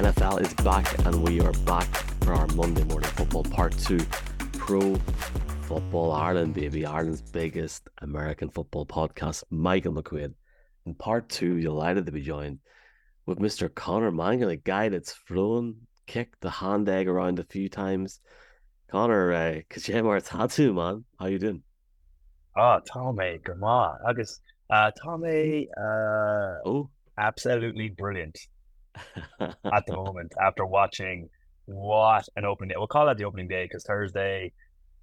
NFL is back, and we are back for our Monday morning football part two. Pro Football Ireland, baby, Ireland's biggest American football podcast. Michael McQuaid. In part two, delighted to be joined with Mr. Conor Mangan, a guy that's flown, kicked the hand egg around a few times. Conor, uh, Kajemar Tattoo, man. How you doing? Oh, Tommy, come on. Agus, uh, Tommy, uh, Oh, absolutely brilliant at the moment after watching what an opening day. We'll call that the opening day because Thursday,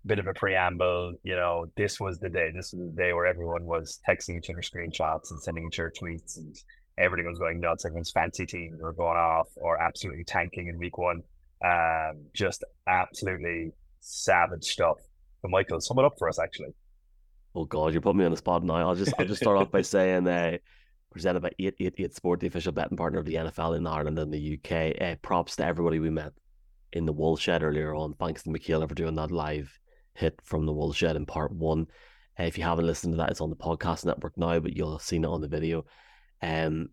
bit of a preamble. You know, this was the day. This was the day where everyone was texting each other screenshots and sending each other tweets and everything was going nuts. Everyone's fancy teams were going off or absolutely tanking in week one. Um, just absolutely savage stuff. So, Michael, sum it up for us, actually. oh God, you put me on the spot now. I'll just I'll just start off by saying uh, presented by 888 Sport, the official betting partner of the NFL in Ireland and the UK. Uh, props to everybody we met in the wool shed earlier on. Thanks to Michaela for doing that live hit from the wool shed in part one. Uh, if you haven't listened to that, it's on the podcast network now, but you'll have seen it on the video. Um,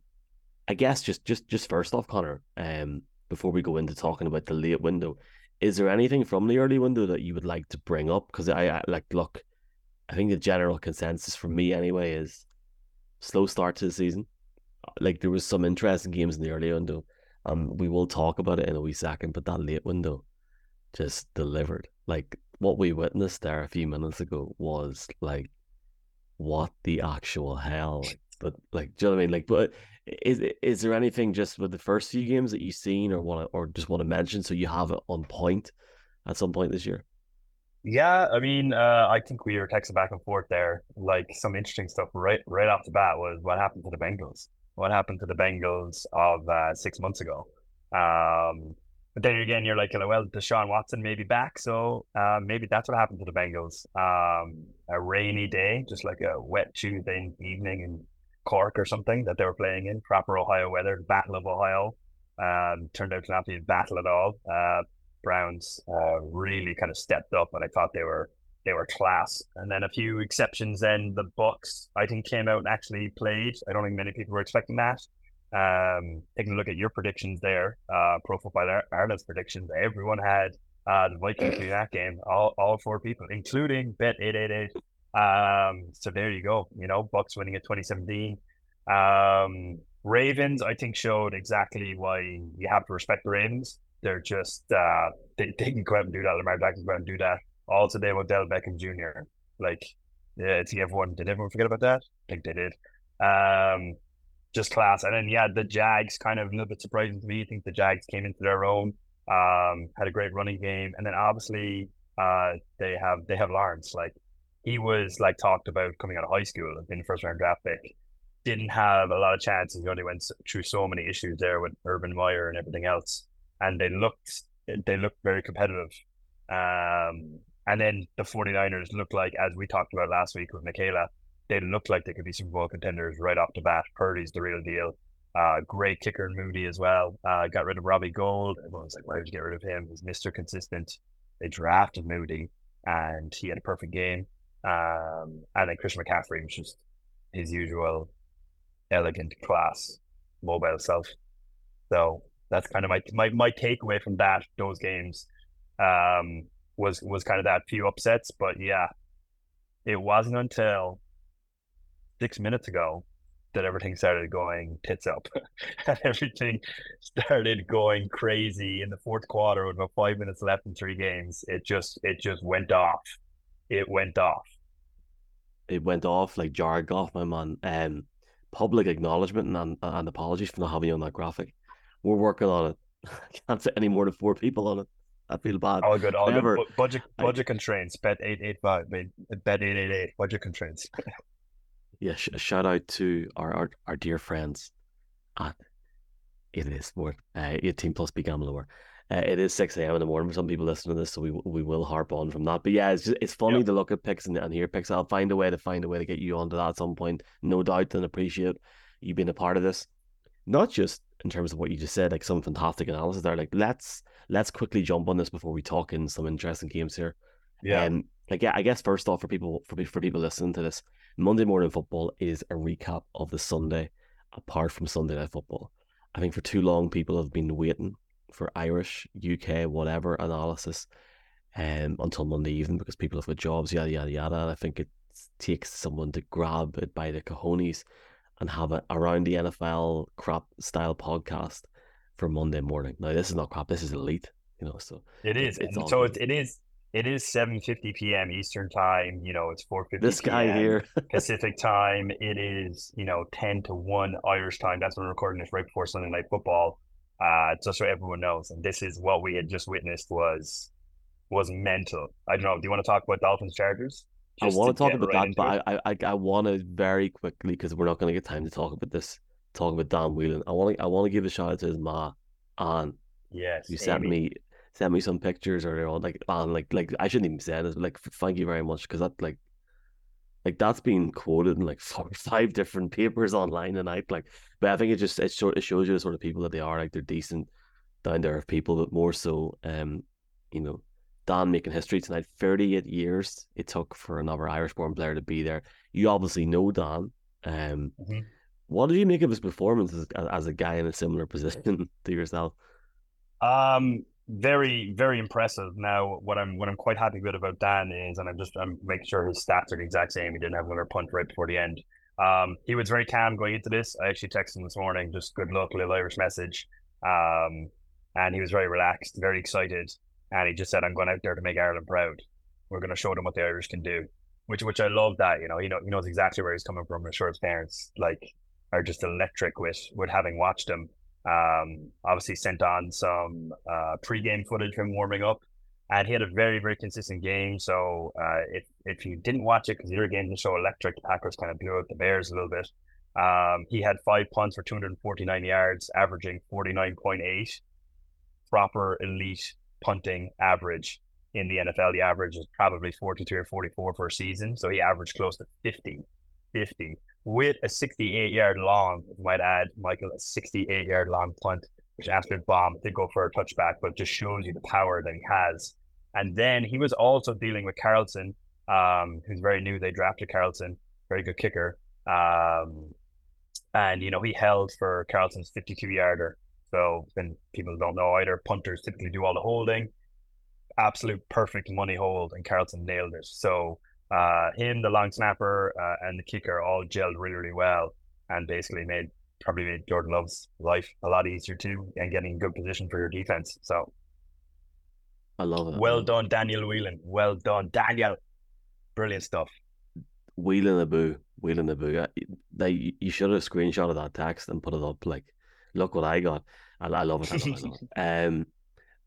I guess just just just first off, Connor, um, before we go into talking about the late window, is there anything from the early window that you would like to bring up? Because I, I like look, I think the general consensus for me anyway is slow start to the season. Like there was some interesting games in the early window. Um, we will talk about it in a wee second, but that late window just delivered. Like what we witnessed there a few minutes ago was like, what the actual hell? But like, do you know what I mean? Like, but is is there anything just with the first few games that you've seen or want or just want to mention so you have it on point at some point this year? Yeah, I mean, uh, I think we were texting back and forth there. Like some interesting stuff right right off the bat was what happened to the Bengals. What happened to the Bengals of uh, six months ago? Um, but then again, you're like, well, Deshaun Watson may be back, so uh, maybe that's what happened to the Bengals. Um, a rainy day, just like a wet Tuesday evening in Cork or something that they were playing in. Proper Ohio weather, Battle of Ohio. Um, turned out to not be a battle at all. Uh, Browns uh, really kind of stepped up, and I thought they were they were class. And then a few exceptions. Then the Bucks, I think, came out and actually played. I don't think many people were expecting that. Um, taking a look at your predictions there, uh, Pro Football Ireland's predictions, everyone had uh, the Vikings in that game. All all four people, including Bet eight eight eight. Um, so there you go. You know, Bucks winning at twenty seventeen. Um, Ravens, I think, showed exactly why you have to respect the Ravens they're just uh, they, they can go out and do that. Lamar Jackson can go out and do that. Also, they with Odell Beckham Jr. Like, yeah, it's everyone. Did everyone forget about that? I think they did. Um, just class. And then yeah, the Jags kind of a little bit surprising to me. I think the Jags came into their own. Um, had a great running game, and then obviously uh, they have they have Lawrence. Like he was like talked about coming out of high school, being the first round draft pick. Didn't have a lot of chances. He only went through so many issues there with Urban Meyer and everything else and they looked they looked very competitive. Um, and then the 49ers looked like, as we talked about last week with Michaela, they looked like they could be Super Bowl contenders right off the bat. Purdy's the real deal. Uh, great kicker Moody as well. Uh, got rid of Robbie Gould. Everyone was like, why did you get rid of him? He's Mr. Consistent. They drafted Moody and he had a perfect game. Um, and then Chris McCaffrey was just his usual elegant class, mobile self. So that's kind of my my my takeaway from that those games um, was was kind of that few upsets. But yeah, it wasn't until six minutes ago that everything started going tits up, and everything started going crazy in the fourth quarter with about five minutes left in three games. It just it just went off. It went off. It went off like Jared Goff, my man. Um, public acknowledgement and, and apologies for not having you on that graphic. We're working on it. I can't say any more than four people on it. I feel bad. All good, all However, good. Bu- Budget budget I- constraints. Bet eight eight five. Bet eight eight eight. Budget constraints. Yeah, sh- shout out to our, our, our dear friends at it is sport, uh, 18 plus be gamble aware. Uh, it is 6 a.m. in the morning for some people listening to this, so we we will harp on from that. But yeah, it's just, it's funny Yeah. to look at picks and, and hear picks. I'll find a way to find a way to get you onto that at some point. No doubt and appreciate you being a part of this. Not just in terms of what you just said, like some fantastic analysis there. Like let's let's quickly jump on this before we talk in some interesting games here. Yeah. Um, like, yeah, I guess first off, for people for for people listening to this, Monday Morning Football is a recap of the Sunday, apart from Sunday Night Football. I think for too long people have been waiting for Irish, UK, whatever analysis um, until Monday evening because people have got jobs, yada, yada, yada. And I think it takes someone to grab it by the cojones and have it around the NFL crap style podcast for Monday morning. Now, this is not crap, this is elite, you know, so it is. It's, it's so it, it is. It is 7:50 p.m. Eastern time. You know, it's 4:50. This guy here, Pacific time. It is you know 10 to one Irish time. That's when we're recording this right before Sunday Night Football. Uh, just so everyone knows, and this is what we had just witnessed was was mental. I don't know. Do you want to talk about Dolphins Chargers? I want to talk about right that, but I, I I want to very quickly because we're not going to get time to talk about this. Talk about Dan Whelan. I want to I want to give a shout out to his ma, and yes, you sent me sent me some pictures or you know, like and like like I shouldn't even say this, but like thank you very much because that like like that's been quoted in like four five different papers online tonight. Like, but I think it just it, show, it shows you the sort of people that they are. Like they're decent, down to earth people, but more so, um, you know, Dan making history tonight. 38 years it took for another Irish born player to be there. You obviously know Dan. Um, mm-hmm. What did you make of his performance as, as a guy in a similar position to yourself? Um, very, very impressive. Now, what I'm what I'm quite happy with about Dan is, and I'm just I'm making sure his stats are the exact same. He didn't have another punt right before the end. Um, he was very calm going into this. I actually texted him this morning, just good luck, little Irish message. Um, and he was very relaxed, very excited. And he just said, I'm going out there to make Ireland proud. We're going to show them what the Irish can do. Which which I love that, you know, he know he knows exactly where he's coming from. I'm sure his parents like are just electric with with having watched him. Um, obviously sent on some uh, pre-game footage from warming up, and he had a very very consistent game. So uh, if if you didn't watch it because the other games were so electric, Packers kind of blew out the Bears a little bit. Um, he had five punts for 249 yards, averaging 49.8. Proper elite punting average in the NFL. The average is probably 43 or 44 for a season. So he averaged close to 50, 50 with a 68 yard long, might add, Michael, a 68 yard long punt, which after bomb did go for a touchback, but just shows you the power that he has. And then he was also dealing with Carlson, um, who's very new. They drafted Carlson, very good kicker. Um, and, you know, he held for Carlson's 52 yarder so then people don't know either. Punters typically do all the holding. Absolute perfect money hold, and Carlson nailed it. So uh, him, the long snapper, uh, and the kicker all gelled really, really well, and basically made probably made Jordan Love's life a lot easier too, and getting good position for your defense. So I love it. Well done, Daniel Whelan. Well done, Daniel. Brilliant stuff. Wheeling the boo, wheeling the boo. They, you should have screenshotted that text and put it up. Like, look what I got. I, I love it. I love it. I love it. Um,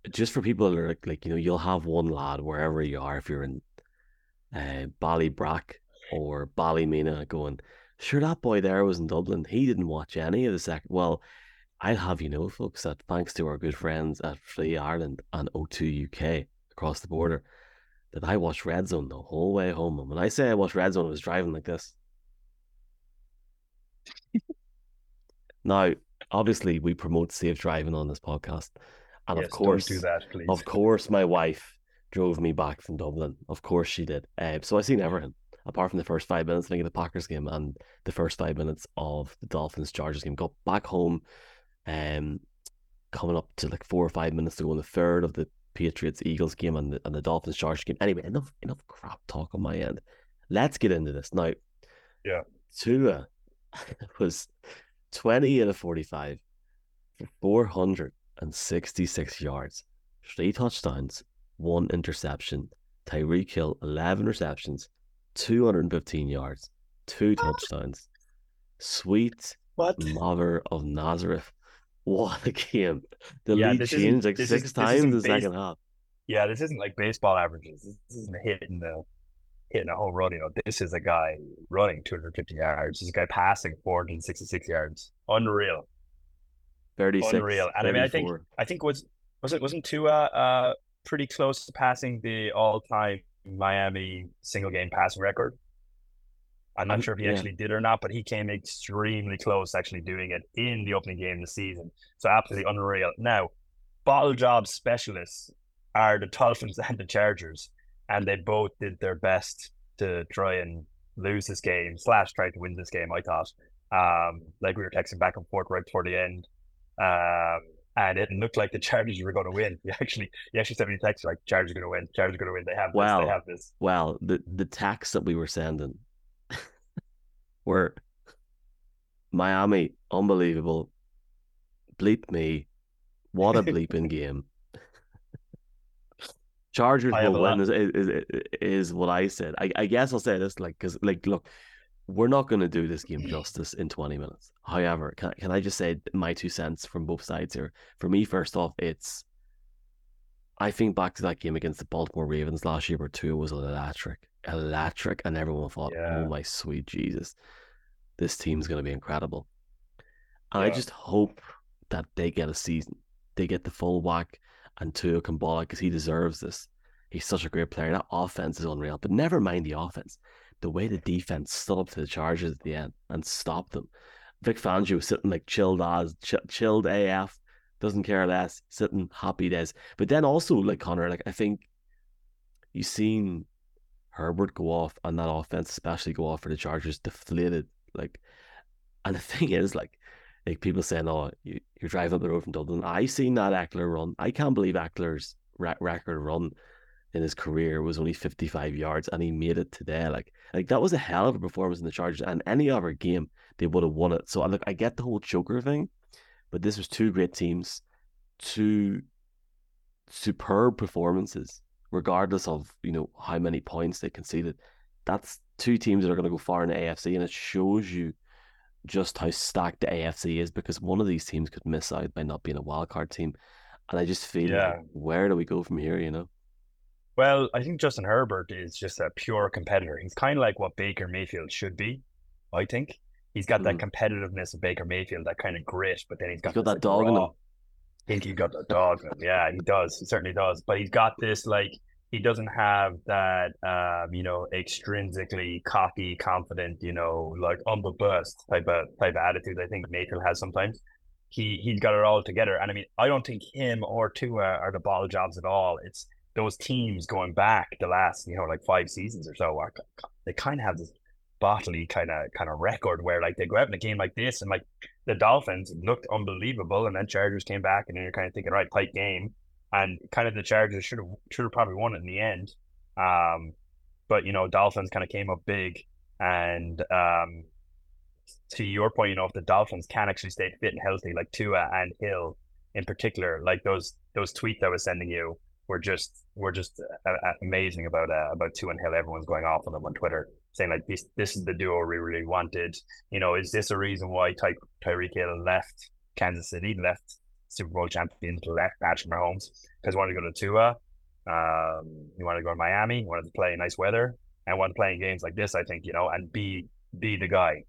just for people that are like, like, you know, you'll have one lad wherever you are, if you're in uh, Ballybrack or Ballymena, going, sure, that boy there was in Dublin. He didn't watch any of the second. Well, I'll have you know, folks, that thanks to our good friends at Three Ireland and O2 UK across the border, that I watched Red Zone the whole way home. And when I say I watched Red Zone, I was driving like this. now, obviously we promote safe driving on this podcast, and yes, of course, do that, please. Of course, my wife drove me back from Dublin. Of course, she did. Uh, so I seen everything apart from the first five minutes, I think of the Packers game and the first five minutes of the Dolphins Chargers game. Got back home, um, coming up to like four or five minutes to go in the third of the Patriots Eagles game and the, and the Dolphins Chargers game. Anyway, enough enough crap talk on my end. Let's get into this now. Yeah, Tua was 20 out of 45 for 466 yards, three touchdowns, one interception. Tyreek Hill, 11 receptions, 215 yards, two touchdowns. Sweet what? mother of Nazareth. What a game. The yeah, lead changed like six is, times in the second half. Yeah, this isn't like baseball averages. This isn't hitting the hitting a home run. You know, this is a guy running 250 yards. This is a guy passing 466 yards. Unreal. 36. Unreal. And 34. I mean, I think I think was was it wasn't Tua uh pretty close to passing the all time Miami single game passing record. I'm not sure if he yeah. actually did or not, but he came extremely close actually doing it in the opening game of the season. So absolutely unreal. Now, bottle job specialists are the Dolphins and the Chargers and they both did their best to try and lose this game slash try to win this game. I thought, um, like we were texting back and forth right before the end. Um, and it looked like the Chargers were going to win. He actually, he actually sent me a text like, "Chargers are going to win. Chargers are going to win. They have this. They have this." Well, the the texts that we were sending were Miami, unbelievable. Bleep me. What a bleeping game. Chargers I will win is, is, is, what I said. I, I guess I'll say this like because like look, we're not going to do this game justice in twenty minutes. However, can can I just say my Tua cents from both sides here? For me, first off, it's I think back to that game against the Baltimore Ravens last year where two was electric, electric, and everyone thought, Yeah. "Oh my sweet Jesus, this team's going to be incredible." And I just hope that they get a season, they get the full whack, and Tua can ball because he deserves this. He's such a great player. That offense is unreal. But never mind the offense. The way the defense stood up to the Chargers at the end and stopped them. Vic Fangio was sitting like chilled as ch- chilled AF, doesn't care less, sitting happy days. But then also like Connor, like I think you've seen Herbert go off and that offense especially go off for the Chargers deflated. Like and the thing is like like people saying, "Oh, you, you're driving up the road from Dublin." I seen that Ekeler run. I can't believe Ekeler's re- record run in his career was only 55 yards, and he made it today. Like, like that was a hell of a performance in the Chargers. And any other game, they would have won it. So, look, I get the whole choker thing, but this was two great teams, two superb performances, regardless of you know how many points they conceded. That's two teams that are going to go far in the AFC, and it shows you just how stacked the AFC is because one of these teams could miss out by not being a wild card team. And I just feel Yeah. like, where do we go from here, you know? Well, I think Justin Herbert is just a pure competitor. He's kind of like what Baker Mayfield should be. I think he's got that hmm. competitiveness of Baker Mayfield, that kind of grit, but then he's got, got this, that like, dog in him. I think he's got that dog in him. Yeah, he does. He certainly does. But he's got this like he doesn't have that um, you know, extrinsically cocky, confident, you know, like on the burst type of type of attitude I think Mayfield has sometimes. He he's got it all together. And I mean, I don't think him or Tua are the ball jobs at all. It's those teams going back the last, you know, like five seasons or so are they kind of have this bottly kind of kind of record where like they go out in a game like this and like the Dolphins looked unbelievable and then Chargers came back and then you're kind of thinking right tight game and kind of the Chargers should have should have probably won it in the end um but you know Dolphins kind of came up big and um to your point you know if the Dolphins can actually stay fit and healthy like Tua and Hill in particular like those those tweets I was sending you were just were just uh, uh, amazing about uh, about Tua and Hill everyone's going off on them on Twitter saying like this this is the duo we really wanted. You know, is this a reason why Ty- Tyreek Hill left Kansas City, left Super Bowl champions, left Patrick Mahomes because he wanted to go to Tua, um, he wanted to go to Miami, he wanted to play in nice weather, and wanted to play in games like this. I think you know, and be be the guy,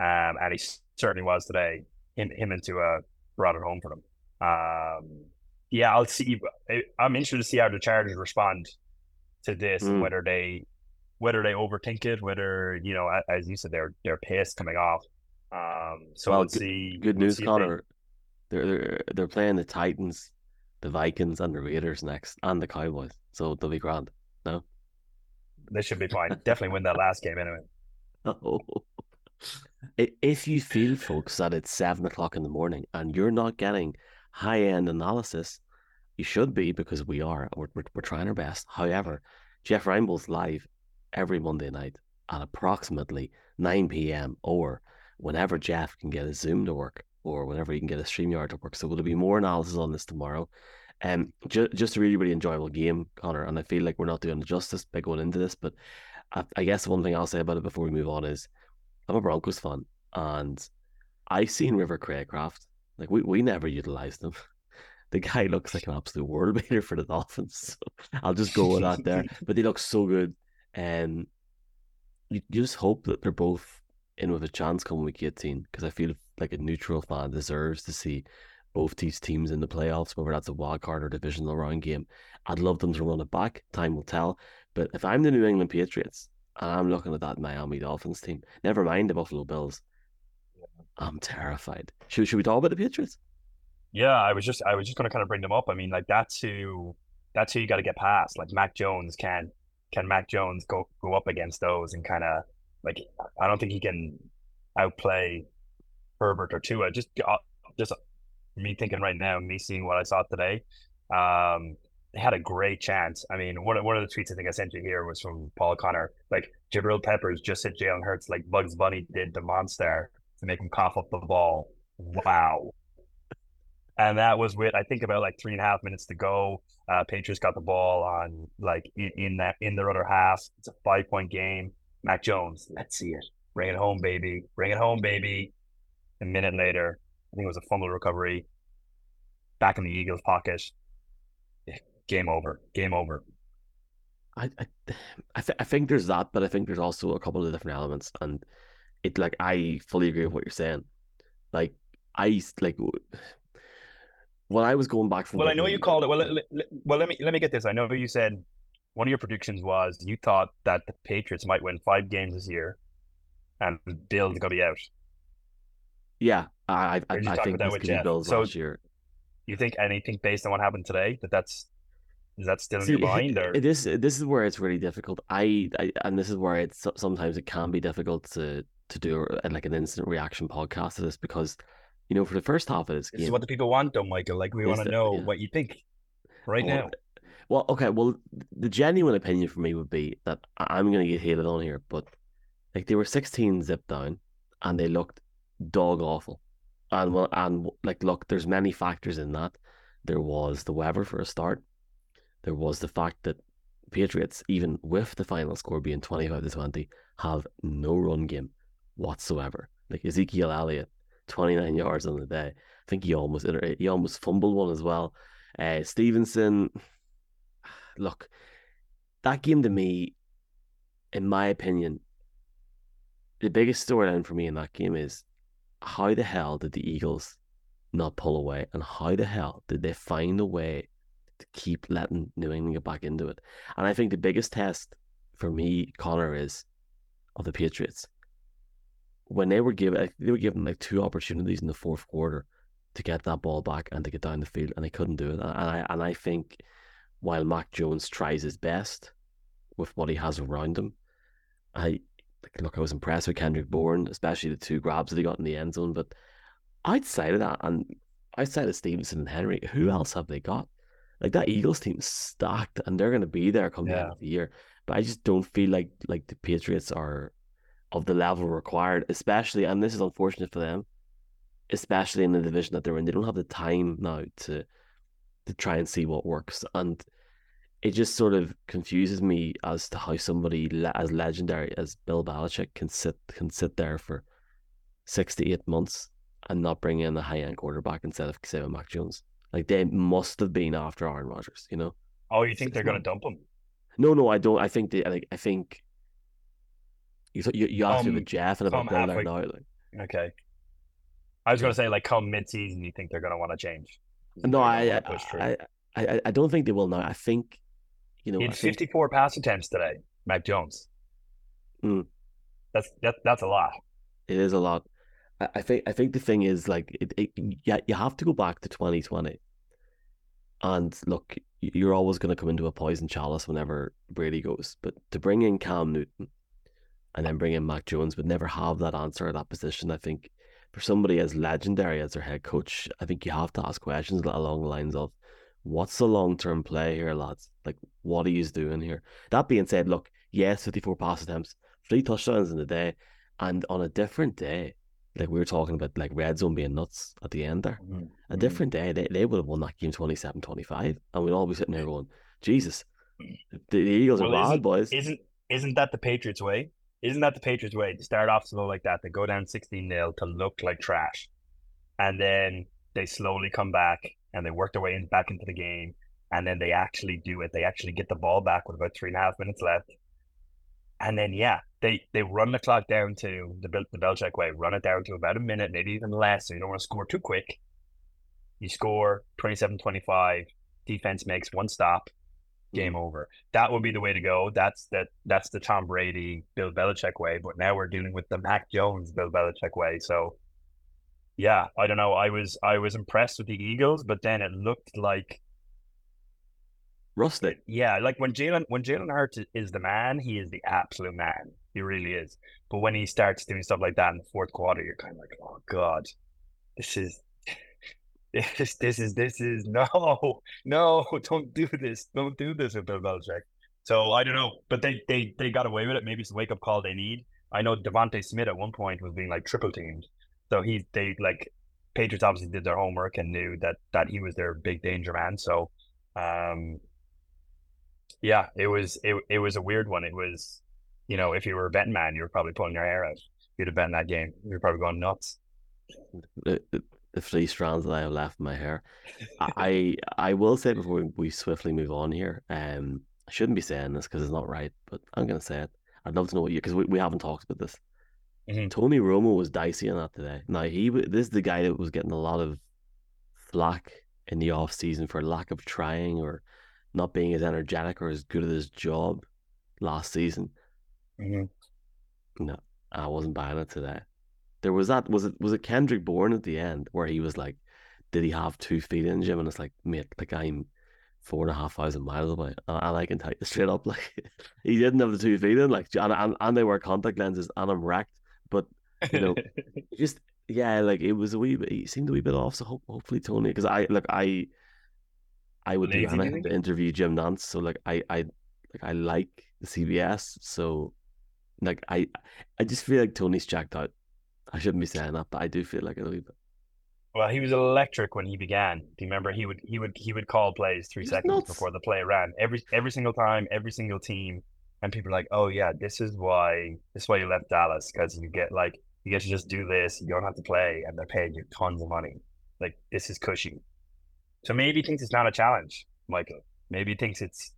um, and he certainly was today. Him him and Tua brought it home for them. Um, yeah, I'll see. I'm interested to see how the Chargers respond to this, and Mm. whether they whether they overthink it, whether you know, as you said, they're they're pissed coming off. Um, so Well, we'll good- see. Good we'll news, see Connor. They're, they're they're playing the Titans, the Vikings, and the Raiders next, and the Cowboys. So they'll be grand. No. They should be fine. Definitely win that last game anyway. Oh. If you feel, folks, that it's seven o'clock in the morning and you're not getting high end analysis, you should be because we are. We're, we're, we're trying our best. However, Jeff Reinebold's live every Monday night at approximately 9 p.m. or whenever Jeff can get his Zoom to work or whenever you can get his StreamYard to work. So there'll be more analysis on this tomorrow. Um, ju- just a really, really enjoyable game, Connor. And I feel like we're not doing it justice by going into this, but I, I guess one thing I'll say about it before we move on is I'm a Broncos fan, and I've seen River Cracraft. Like we, we never utilized him. The guy looks like an absolute world beater for the Dolphins. So I'll just go with that there. But they look so good, and you, you just hope that they're both in with a chance come week 18 because I feel like a neutral fan deserves to see both these teams in the playoffs, whether that's a wild card or divisional round game. I'd love them to run it back. Time will tell. But if I'm the New England Patriots and I'm looking at that Miami Dolphins team, never mind the Buffalo Bills, I'm terrified. Should, should we talk about the Patriots? Yeah, I was just I was just going to kind of bring them up. I mean, like that's who that's who you got to get past. Like Mac Jones can can Mac Jones go go up against those and kind of like I don't think he can outplay Herbert or Tua. Just uh, just me thinking right now, me seeing what I saw today, um, they had a great chance. I mean, one of, one of the tweets I think I sent you here was from Paul Connor. Like Jabril Peppers just hit Jalen Hurts like Bugs Bunny did the monster to make him cough up the ball. Wow. And that was with I think about like three and a half minutes to go. Uh, Patriots got the ball on like in, in that in their other half. It's a five point game. Mac Jones, let's see it. Bring it home, baby. Bring it home, baby. A minute later, I think it was a fumble recovery. Back in the Eagles' pocket. Game over. Game over. I I I, th- I think there's that, but I think there's also a couple of different elements, and it like I fully agree with what you're saying. Like I like when I was going back from. Well, I know you called it. Well, let, let, well, let me let me get this. I know you said one of your predictions was you thought that the Patriots might win five games this year, and Bills gonna be out. Yeah, I I, I think this could be Bills so last year. You think anything based on what happened today that that's is that still in See, your mind? Or this this is where it's really difficult. I, I and this is where it's sometimes it can be difficult to to do uh, like an instant reaction podcast to this because you know for the first half of this, this game, is what the people want, though, Michael. Like we want to know yeah. what you think right well, now. Well, okay. Well, the genuine opinion for me would be that I'm going to get hated on here, but like they were 16 zip down, and they looked dog awful, and well, and like look, there's many factors in that. There was the weather for a start. There was the fact that Patriots, even with the final score being 25 to 20, have no run game whatsoever. Like Ezekiel Elliott, 29 yards on the day. I think he almost he almost fumbled one as well. Uh, Stevenson, look, that game to me, in my opinion, the biggest storyline for me in that game is how the hell did the Eagles not pull away, and how the hell did they find a way to keep letting New England get back into it? And I think the biggest test for me, Connor, is of the Patriots when they were given they were given like two opportunities in the fourth quarter to get that ball back and to get down the field, and they couldn't do it. And I and I think while Mac Jones tries his best with what he has around him, I look. I was impressed with Kendrick Bourne, especially the two grabs that he got in the end zone. But outside of that, and outside of Stevenson and Henry, who else have they got? Like that Eagles team stacked, and they're going to be there come yeah. the end of the year. But I just don't feel like like the Patriots are of the level required, especially, and this is unfortunate for them, especially in the division that they're in. They don't have the time now to to try and see what works, and it just sort of confuses me as to how somebody as legendary as Bill Belichick can sit can sit there for six to eight months and not bring in a high end quarterback instead of say Mac Jones. Like they must have been after Aaron Rodgers, you know. Oh, you think they they're going to dump him? No, no, I don't. I think they. Like, I think you you, you asked um, me about Jeff and about Bill there now. Like. Okay. I was going to say like come mid season, you think they're going to want to change? No, I I, I, I I don't think they will now. I think you know he had think... pass attempts today, Mac Jones. Mm. That's that that's a lot. It is a lot. I, I think I think the thing is like it, it yeah you have to go back to twenty twenty. And look, you're always going to come into a poison chalice whenever Brady goes. But to bring in Cam Newton, and then bring in Mac Jones would never have that answer at that position. I think for somebody as legendary as their head coach, I think you have to ask questions along the lines of what's the long term play here, lads? Like, what are you doing here? That being said, look, yes, 54 pass attempts, three touchdowns in the day, and on a different day, like we were talking about, like red zone being nuts at the end there. Mm-hmm. A different day, they, they would have won that game 27 25, and we'd all be sitting there going, Jesus, the, Eagles well, are bad, boys. Isn't, isn't that the Patriots way? Isn't that the Patriots way to start off slow like that? They go down 16 0 to look like trash. And then they slowly come back and they work their way in, back into the game. And then they actually do it. They actually get the ball back with about three and a half minutes left. And then, yeah, they, they run the clock down to the, the Belichick way, run it down to about a minute, maybe even less. So you don't want to score too quick. You score 27 25. Defense makes one stop game mm-hmm. over. That would be the way to go. That's that that's the Tom Brady, Bill Belichick way. But now we're dealing with the Mac Jones, Bill Belichick way. So yeah, I don't know. I was I was impressed with the Eagles, but then it looked like rusty. Yeah, like when Jalen when Jalen Hart is the man, he is the absolute man. He really is. But when he starts doing stuff like that in the fourth quarter, you're kind of like, oh god, this is this this is this is no no don't do this don't do this with Bill Belichick. So I don't know, but they they they got away with it. Maybe it's a wake up call they need. I know DeVonta Smith at one point was being like triple teamed, so he they like Patriots obviously did their homework and knew that that he was their big danger man. So, um, yeah, it was it it was a weird one. It was, you know, if you were a betting man, you were probably pulling your hair out. You'd have bet that game. You're probably going nuts. The, three strands that I have left in my hair. I I will say before we, swiftly move on here. Um, I shouldn't be saying this because it's not right, but I'm gonna say it. I'd love to know what you because we, we haven't talked about this. Mm-hmm. Tony Romo was dicey on that today. Now he this is the guy that was getting a lot of flack in the off season for lack of trying or not being as energetic or as good at his job last season. Mm-hmm. No, I wasn't buying it today. There was that was it was it Kendrick Bourne at the end where he was like, "Did he have two feet in Jim?" And it's like, mate, like I'm four and a half thousand miles away, and, and I can tell you straight up, like he didn't have the two feet in, like and, and, and they wear contact lenses, and I'm wrecked. But you know, just yeah, like it was a wee bit. He seemed a wee bit off. So hope, hopefully Tony, because I look, I I would Lazy, do anything to interview Jim Nantz. So like I I like I like the CBS. So like I I just feel like Tony's jacked out. I shouldn't be saying that, but I do feel like a wee bit. Well, he was electric when he began. Do you remember? He would he would he would call plays three seconds nuts. before the play ran. Every every single time, every single team, and people are like, "Oh yeah, this is why this is why you left Dallas because you get like you get to just do this. You don't have to play, and they're paying you tons of money. Like this is cushy. So maybe he thinks it's not a challenge, Michael. Maybe he thinks it's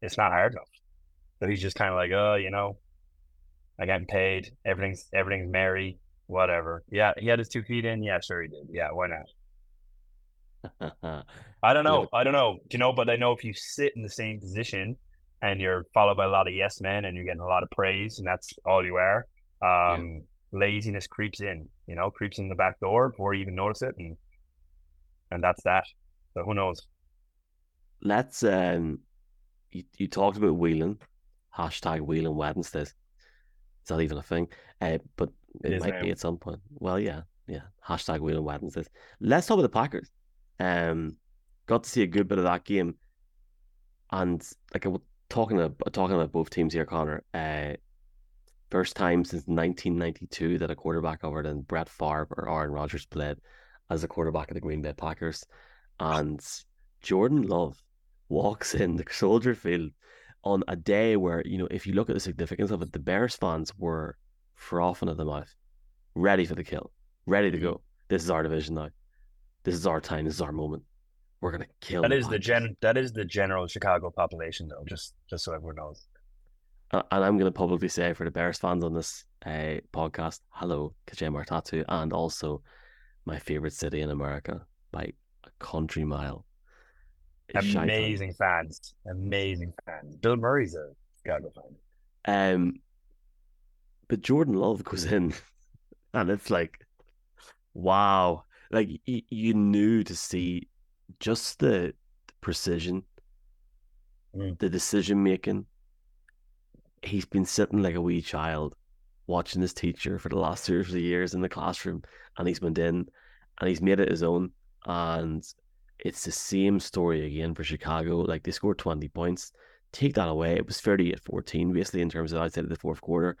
it's not hard enough. So he's just kind of like, oh, you know, I getting paid. Everything's everything's merry whatever. Yeah, he had his two feet in. Yeah, sure he did. Yeah, why not? I don't know. I don't know. Do you know? But I know if you sit in the same position and you're followed by a lot of yes men and you're getting a lot of praise and that's all you are, um, yeah. laziness creeps in. You know, creeps in the back door before you even notice it, and and that's that. So who knows? Let's. Um, you you talked about wheeling, hashtag wheeling Wednesdays. Is that even a thing? Uh, but it, it might now. be at some point. Well, yeah, yeah. Hashtag Wheel Wednesdays. Let's talk about the Packers. Um, got to see a good bit of that game, and like talking about talking about both teams here, Connor. Uh, first time since 1992 that a quarterback other than Brett Favre or Aaron Rodgers played as a quarterback of the Green Bay Packers, and Jordan Love walks in the Soldier Field on a day where you know if you look at the significance of it, the Bears fans were frothing at the mouth, ready for the kill, ready to go. This is our division now. This is our time. This is our moment. We're gonna kill. That is the gen. That is the general Chicago population, though. Just just so everyone knows. Uh, and I'm gonna publicly say for the Bears fans on this uh, podcast, hello, KJ Tattoo, and also my favorite city in America by a country mile. Amazing fans, amazing fans. Bill Murray's a Chicago fan. Um, but Jordan Love goes in, and it's like, wow! Like y- you knew to see just the precision, mm. the decision making. He's been sitting like a wee child, watching his teacher for the last two or three years in the classroom, and he's went in, and he's made it his own, and it's the same story again for Chicago. Like they scored twenty points. Take that away, it was 30 at 14, basically, in terms of outside of the fourth quarter.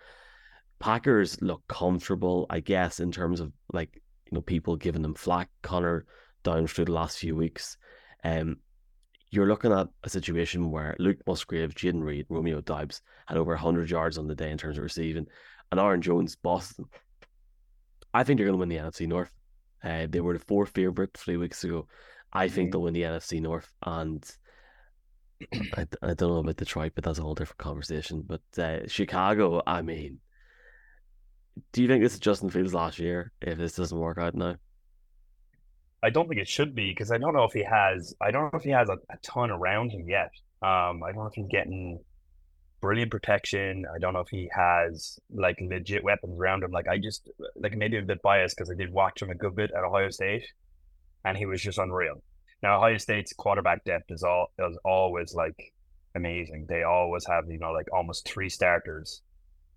Packers look comfortable, I guess, in terms of like you know people giving them flack. Connor down through the last few weeks. Um, you're looking at a situation where Luke Musgrave, Jayden Reed, Romeo Doubs had over 100 yards on the day in terms of receiving, and Aaron Jones, Boston. I think they're going to win the NFC North. Uh, they were the four favorite three weeks ago. I think mm-hmm. they'll win the NFC North, and I, I don't know about Detroit, but that's a whole different conversation. But uh, Chicago, I mean, do you think this is Justin Fields last year if this doesn't work out now? I don't think it should be because I don't know if he has. I don't know if he has a, a ton around him yet. Um, I don't know if he's getting brilliant protection. I don't know if he has like legit weapons around him. Like I just like maybe a bit biased because I did watch him a good bit at Ohio State, and he was just unreal. Now Ohio State's quarterback depth is all is always like amazing. They always have you know like almost three starters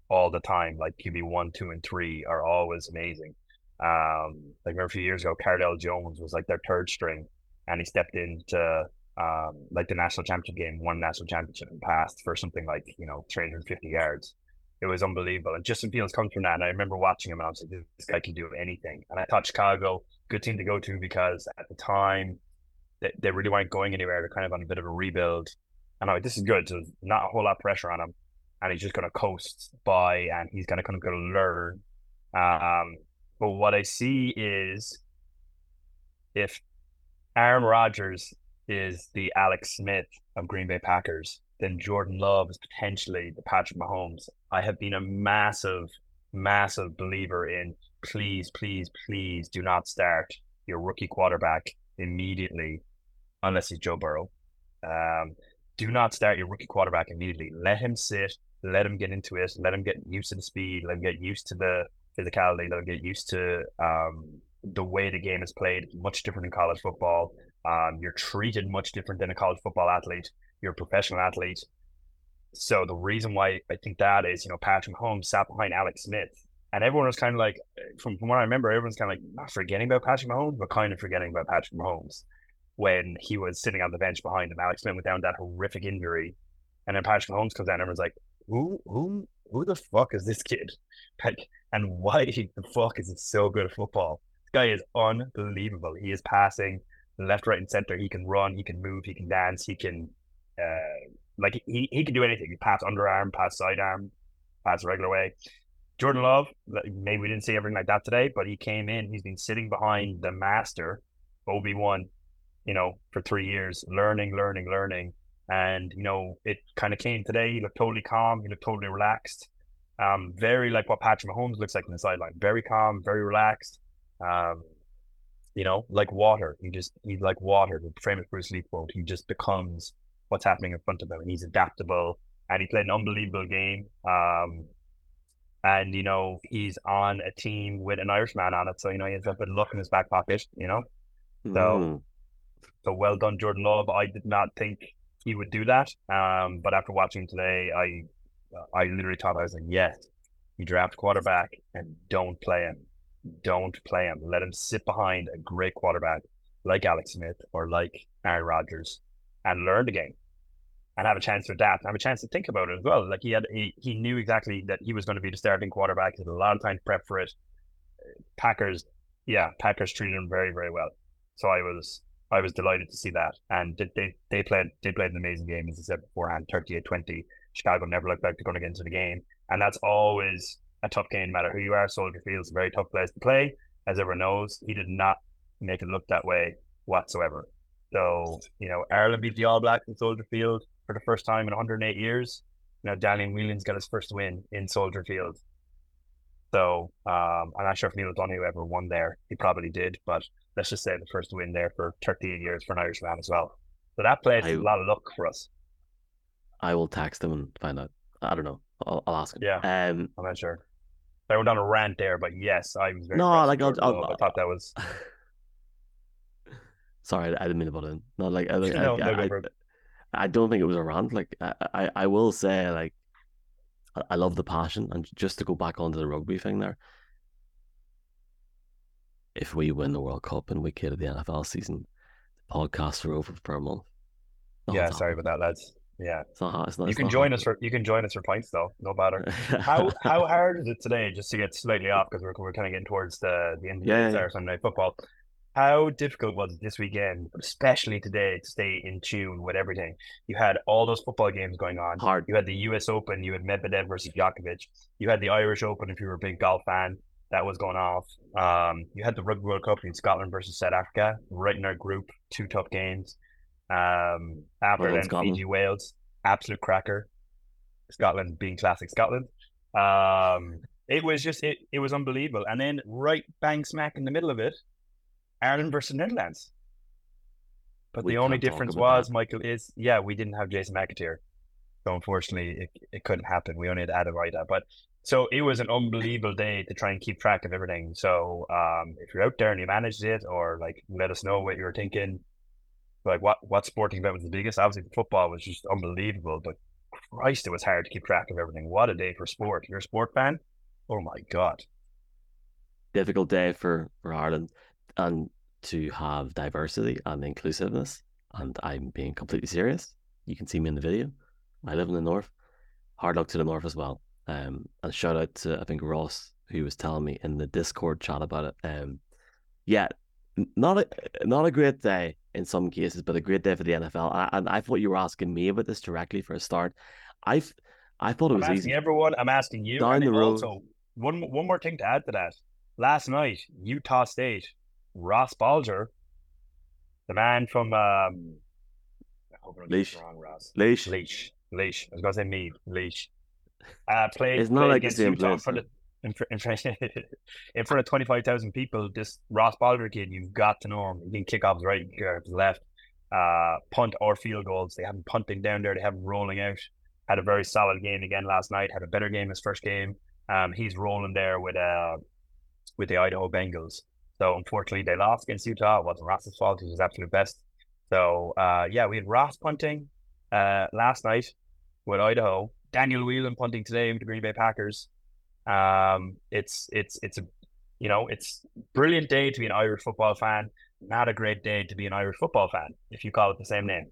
all the time. Like QB one, two, and three are always amazing. Um, like remember a few years ago, Cardale Jones was like their third string, and he stepped into um, like the national championship game, won national championship and passed for something like you know 350 yards. It was unbelievable. And Justin Fields comes from that. And I remember watching him and I was like, this guy can do anything. And I thought Chicago, good team to go to because at the time they, they really weren't going anywhere. They're kind of on a bit of a rebuild. And I'm like, this is good. So not a whole lot of pressure on him. And he's just going to coast by and he's going to kind of go learn. Um, but what I see is if Aaron Rodgers is the Alex Smith of Green Bay Packers, then Jordan Love is potentially the Patrick Mahomes. I have been a massive, massive believer in please, please, please do not start your rookie quarterback immediately unless he's Joe Burrow. Um, do not start your rookie quarterback immediately. Let him sit, let him get into it, let him get used to the speed, let him get used to the physicality, him get used to um, the way the game is played. much different in college football. Um, you're treated much different than a college football athlete. You're a professional athlete. So the reason why I think that is, you know, Patrick Mahomes sat behind Alex Smith, and everyone was kind of like, from, from what I remember, everyone's kind of like not forgetting about Patrick Mahomes, but kind of forgetting about Patrick Mahomes when he was sitting on the bench behind him. Alex Smith went down that horrific injury, and then Patrick Mahomes comes down, and everyone's like, who, who, who the fuck is this kid? Like, and why the fuck is he so good at football? This guy is unbelievable. He is passing left, right, and center. He can run, he can move, he can dance, he can uh, like he, he can do anything. He pass underarm, pass sidearm, pass regular way. Jordan Love, maybe we didn't see everything like that today, but he came in. He's been sitting behind the master, Obi Wan, you know, for three years, learning, learning, learning. And you know, it kind of came today. He looked totally calm. He looked totally relaxed. Um, very like what Patrick Mahomes looks like on the sideline. Very calm, very relaxed. Um, you know, like water. He just he's like water. The famous Bruce Lee quote. He just becomes what's happening in front of him, and he's adaptable. And he played an unbelievable game. Um, and you know he's on a team with an Irishman on it, so you know he has a bit of luck in his back pocket. You know, so mm. so well done, Jordan Love. I did not think he would do that, um, but after watching today, I I literally thought I was like, yes, you draft quarterback and don't play him, don't play him. Let him sit behind a great quarterback like Alex Smith or like Aaron Rodgers and learn the game and have a chance to adapt and have a chance to think about it as well. Like he had, he, he knew exactly that he was going to be the starting quarterback. He had a lot of time to prep for it. Packers, yeah, Packers treated him very, very well. So I was, I was delighted to see that. And they, they, played, they played an amazing game, as I said beforehand, 38-20. Chicago never looked like they're going to get into the game. And that's always a tough game, no matter who you are. Soldier Field's a very tough place to play. As everyone knows, he did not make it look that way whatsoever. So, you know, Ireland beat the All Blacks in Soldier Field for the first time in 108 years. You know, Daniel Whelan's got his first win in Soldier Field. So um, I'm not sure if Neil O'Donoghue ever won there. He probably did, but let's just say the first win there for 38 years for an Irishman as well. So that played a lot of luck for us. I will text him and find out. I don't know. I'll, I'll ask him. Yeah, um, I'm not sure. I went on a rant there, but yes, I was very. No, like I'll, I'll, I thought that was. Sorry, I didn't mean to butt in. No, like I, no, I, I, I don't think it was a rant. Like I, I, I will say, like I love the passion, and just to go back onto the rugby thing there. If we win the World Cup and we of the NFL season, the podcasts are over for a month. yeah, sorry about that, lads. Yeah, it's not, it's not, you can join us for you can join us for pints though, no matter. how how hard is it today? Just to get slightly off because we're we're kind of getting towards the the end of yeah, the yeah. Sunday football. How difficult was it this weekend, especially today, to stay in tune with everything? You had all those football games going on. Hard. You had the U.S. Open. You had Medvedev versus Djokovic. You had the Irish Open. If you were a big golf fan, that was going off. Um, you had the Rugby World Cup in Scotland versus South Africa, right in our group. Two tough games. Um, after then, Fiji Wales, absolute cracker. Scotland being classic Scotland. Um, it was just it, it was unbelievable. And then right bang smack in the middle of it, Ireland versus Netherlands. But we the only difference was, that. Michael, is yeah, we didn't have Jason McAteer. So unfortunately, it, it couldn't happen. We only had Adam Wright. But so it was an unbelievable day to try and keep track of everything. So um, if you're out there and you managed it, or like let us know what you were thinking, like what what sporting event was the biggest? Obviously, football was just unbelievable. But Christ, it was hard to keep track of everything. What a day for sport! You're a sport fan? Oh my god! difficult day for for Ireland, and to have diversity and inclusiveness. And I'm being completely serious. You can see me in the video. I live in the north. Hard luck to the north as well. Um, and shout out to I think Ross who was telling me in the Discord chat about it. Um, yeah, not a not a great day in some cases, but a great day for the NFL. I, and I thought you were asking me about this directly for a start. I I thought it was I'm asking easy. everyone. I'm asking you. Down the road. Also, one one more thing to add to that. Last night, Utah State, Ross Balger, the man from um, I hope I'm getting Laois. wrong, Ross. Laois. Laois, Laois. I was gonna say Mead, Laois. Uh, played, It's not played like the against same Utah in place, front of in, in, front, in front of twenty five thousand people. This Ross Balder kid, you've got to know him. He can kick off his right, he can kick off his left, uh, punt or field goals. They have him punting down there. They have him rolling out. Had a very solid game again last night. Had a better game his first game. Um, he's rolling there with uh with the Idaho Bengals. So unfortunately, they lost against Utah. It wasn't Ross's fault. He was absolute best. So uh, yeah, we had Ross punting uh, last night with Idaho. Daniel Whelan punting today with the Green Bay Packers. Um, it's it's it's a you know it's brilliant day to be an Irish football fan. Not a great day to be an Irish football fan if you call it the same name.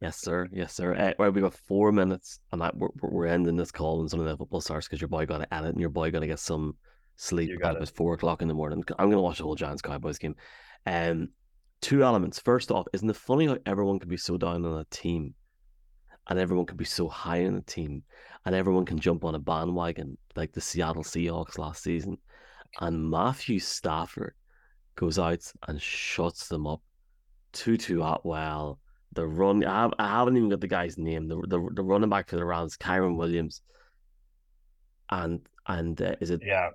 Yes, sir. Yes, sir. Uh, right, we've got four minutes, and that we're, we're ending this call when some of the football starts because your boy got to edit and your boy got to get some sleep You at got about it. four o'clock in the morning. I'm gonna watch the whole Giants Cowboys game. Um, two elements. First off, isn't it funny how everyone can be so down on a team, and everyone can be so high on a team, and everyone can jump on a bandwagon like the Seattle Seahawks last season, and Matthew Stafford goes out and shuts them up. Tutu Atwell, the run. I, have, I haven't even got the guy's name. The, the the running back for the Rams, Kyren Williams, and and uh, is it Yeah,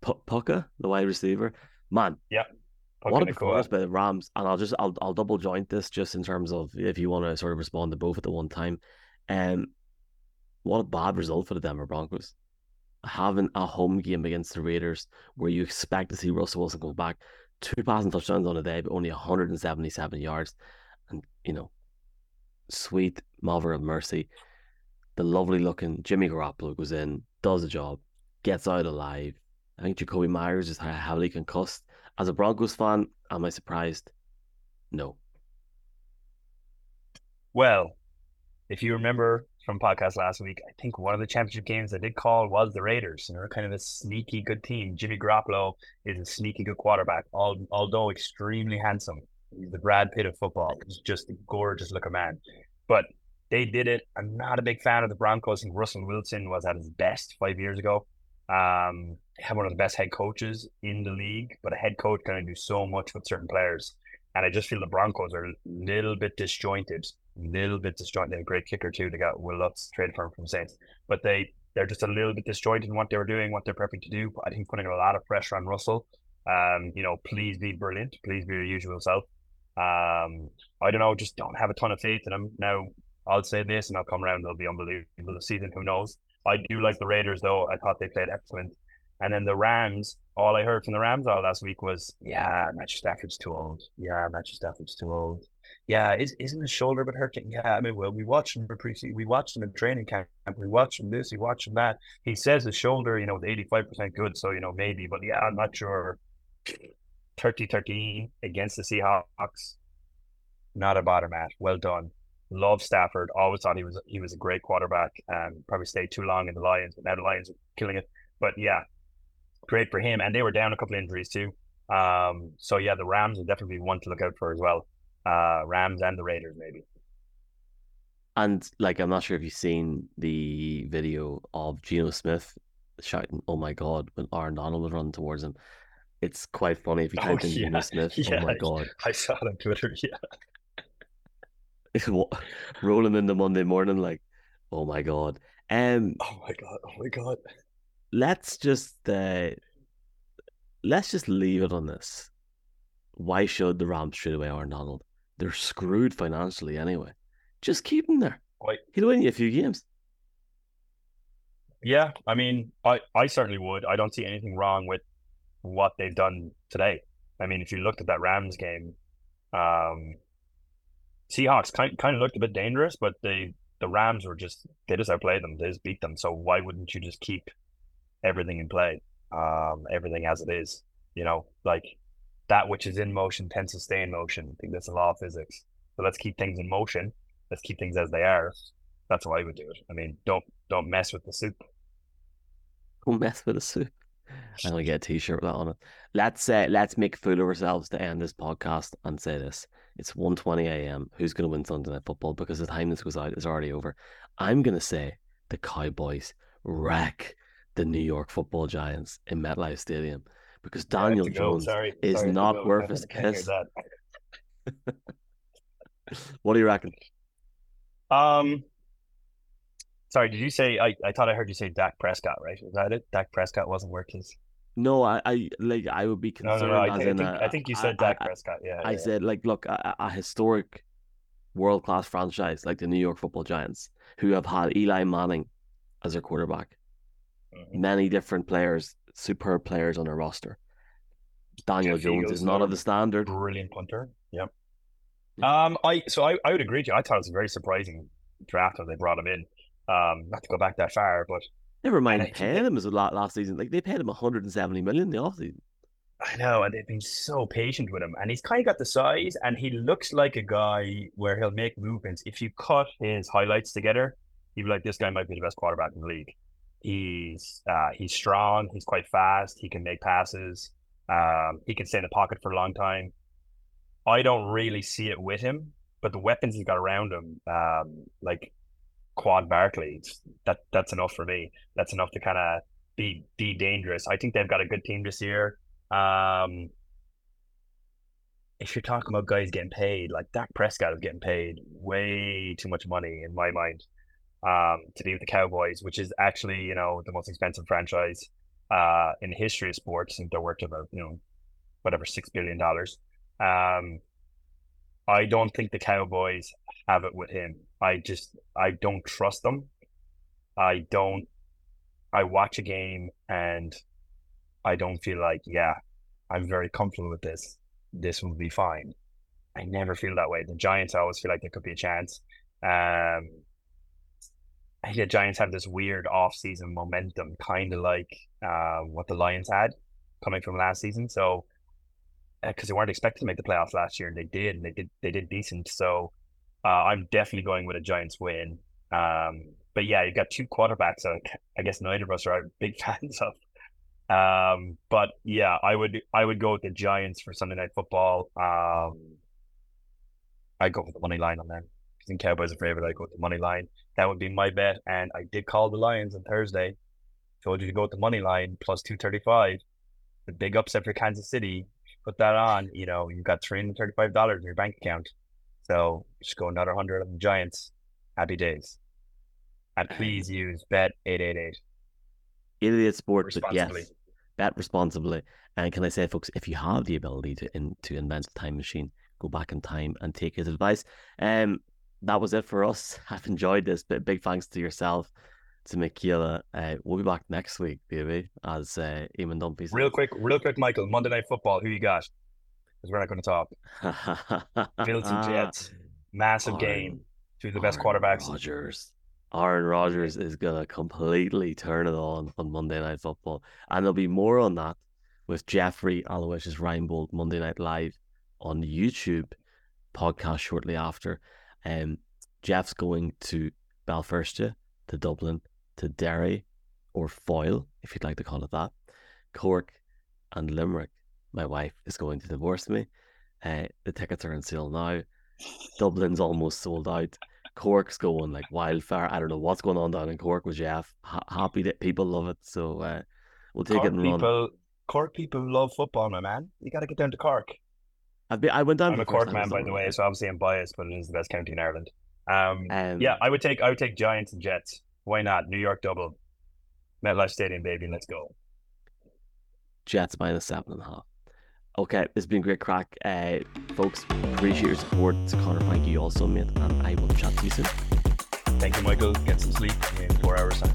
P- Puka, the wide receiver? Man, Puka what a performance by the Rams! And I'll just I'll I'll double joint this just in terms of if you want to sort of respond to both at the one time. Um, what a bad result for the Denver Broncos. Having a home game against the Raiders where you expect to see Russell Wilson go back, two passing touchdowns on a day, but only 177 yards. And, you know, sweet mother of mercy, the lovely looking Jimmy Garoppolo goes in, does the job, gets out alive. I think Jakobi Meyers is heavily concussed. As a Broncos fan, am I surprised? No. Well, if you remember from podcast last week, I think one of the championship games I did call was the Raiders. And they're kind of a sneaky good team. Jimmy Garoppolo is a sneaky good quarterback, although extremely handsome. He's the Brad Pitt of football. He's just a gorgeous looking man. But they did it. I'm not a big fan of the Broncos. I think Russell Wilson was at his best five years ago. Um, have one of the best head coaches in the league, but a head coach can do so much with certain players. And I just feel the Broncos are a little bit disjointed, a little bit disjointed. They a great kicker too. They got Wil Lutz traded for from Saints, but they they're just a little bit disjointed in what they were doing, what they're prepping to do. I think putting a lot of pressure on Russell. Um, you know, please be brilliant, please be your usual self. Um, I don't know, just don't have a ton of faith in him. Now, I'll say this, and I'll come around. They'll be unbelievable this season. Who knows? I do like the Raiders, though. I thought they played excellent. And then the Rams, all I heard from the Rams all last week was, yeah, Matthew Stafford's too old. Yeah, Matthew Stafford's too old. Yeah, is, isn't his shoulder bit hurting? Yeah, I mean, well, we watched him preseason. We watched him in training camp. We watched him this, we watched him that. He says his shoulder, you know, is 85% good. So, you know, maybe, but yeah, I'm not sure. 30 13 against the Seahawks. Not a bother, Matt. Well done. Love Stafford. Always thought he was he was a great quarterback. Um, probably stayed too long in the Lions, but now the Lions are killing it. But yeah, great for him. And they were down a couple of injuries too. Um, so yeah, the Rams will definitely be one to look out for as well. Uh, Rams and the Raiders maybe. And like, I'm not sure if you've seen the video of Geno Smith shouting, "Oh my God!" when Aaron Donald was running towards him. It's quite funny if you Oh, type in yeah. Geno Smith. Oh my God! I saw it on Twitter. Yeah. rolling in the Monday morning, like, oh my God. Um, Oh my god. Oh my god. Let's just uh, let's just leave it on this. Why should the Rams trade away Aaron Donald? They're screwed financially anyway. Just keep him there. Wait. He'll win you a few games. Yeah, I mean, I, I certainly would. I don't see anything wrong with what they've done today. I mean, if you looked at that Rams game, um, Seahawks kind kind of looked a bit dangerous, but they the Rams were just they just outplayed them. They just beat them. So why wouldn't you just keep everything in play? um, everything as it is. You know, like that which is in motion tends to stay in motion. I think that's a law of physics. So let's keep things in motion. Let's keep things as they are. That's how I would do it. I mean, don't don't mess with the soup. Don't mess with the soup. I'm gonna get a T-shirt with that on it. Let's uh, let's make a fool of ourselves to end this podcast and say this: It's 1.20 a.m. Who's gonna win Sunday Night Football? Because the time this goes out is already over. I'm gonna say the Cowboys wreck the New York Football Giants in MetLife Stadium because Daniel Jones Sorry. is Sorry, not worth his kiss. What do you reckon? Um, sorry, did you say? I, I thought I heard you say Dak Prescott, right? Was that it? Dak Prescott wasn't worth his. No, I, I like I would be concerned no, no. I, think, I in think a- I think you said I- Dak I- Prescott. Yeah, I yeah, said, like, look, a, a a historic world class franchise like the New York Football Giants, who have had Eli Manning as their quarterback, Mhm. many different players, superb players on their roster. Daniel Jeff Jones is not of the standard. brilliant punter. Yep. Um, I so I, I would agree with you. I thought it was a very surprising draft when they brought him in. Um, not to go back that far, but Never mind paying that- him as a lot last season. Like they paid him 170 million in the offseason. I know, and they've been so patient with him, and he's kind of got the size, and he looks like a guy where he'll make movements. If you cut his highlights together, you'd be like, this guy might be the best quarterback in the league. He's uh, he's strong, he's quite fast, he can make passes, um, he can stay in the pocket for a long time. I don't really see it with him, but the weapons he's got around him, um, like Quad Barkley, that that's enough for me. That's enough to kind of be be dangerous. I think they've got a good team this year. Um, if you're talking about guys getting paid, like Dak Prescott is getting paid way too much money in my mind, um, to be with the Cowboys, which is actually, you know, the most expensive franchise uh in the history of sports. Think they're worth about, you know, whatever, six billion dollars. Um, I don't think the Cowboys have it with him. I just I don't trust them. I don't I watch a game and I don't feel like, yeah, I'm very comfortable with this. This will be fine. I never feel that way. The Giants, I always feel like there could be a chance. Um, I think the Giants have this weird off-season momentum, kind of like uh, what the Lions had coming from last season. So, because they weren't expected to make the playoffs last year, and they did, and they did, they did decent. So, uh, I'm definitely going with a Giants win. Um, but yeah, you've got two quarterbacks. that I guess neither of us are big fans of. Um, but yeah, I would I would go with the Giants for Sunday Night Football. Um, I go with the money line on them. Think Cowboys are favorite. I go with the money line. That would be my bet. And I did call the Lions on Thursday. Told you to go with the money line plus two thirty five. The big upset for Kansas City. Put that on. You know, you've got three hundred thirty five dollars in your bank account. So just go another hundred on the Giants. Happy days. And please use bet eight eight eight Idiot Sports, but yes, bet responsibly. And can I say, folks, if you have the ability to in, to invent a time machine, go back in time and take his advice. Um, that was it for us. I've enjoyed this. But big thanks to yourself, to Michaela. Uh, we'll be back next week, baby, as uh, Eamon Dunphy. Real quick, real quick, Michael. Monday Night Football. Who you got? Because we're not going to talk. Bills and Jets. Massive Aaron- game. Two of the best Aaron quarterbacks. Rodgers. Aaron Rodgers is gonna completely turn it on on Monday Night Football, and there'll be more on that with Jeffrey Aloysius Reinebold Monday Night Live on YouTube podcast shortly after. Um, Jeff's going to Belfirstia, to Dublin, to Derry, or Foyle, if you'd like to call it that, Cork, and Limerick. My wife is going to divorce me. Uh, the tickets are on sale now. Dublin's almost sold out. Cork's going like wildfire. I don't know what's going on down in Cork with Jeff. Ha- happy that people love it. So uh, we'll take Cork it and run. people, Cork people love football, my man. You got to get down to Cork. I've been, I went down. I'm a Cork man, by the way, so obviously I'm biased, but it is the best county in Ireland. Um, Um, yeah, I would take I would take Giants and Jets. Why not? New York double, MetLife Stadium, baby. Let's go. Jets minus seven and a half. Okay, it's been great crack. Uh, folks, appreciate your support. To Conor, thank you also, mate. And I will chat to you soon. Thank you, Michael. Get some sleep in four hours time.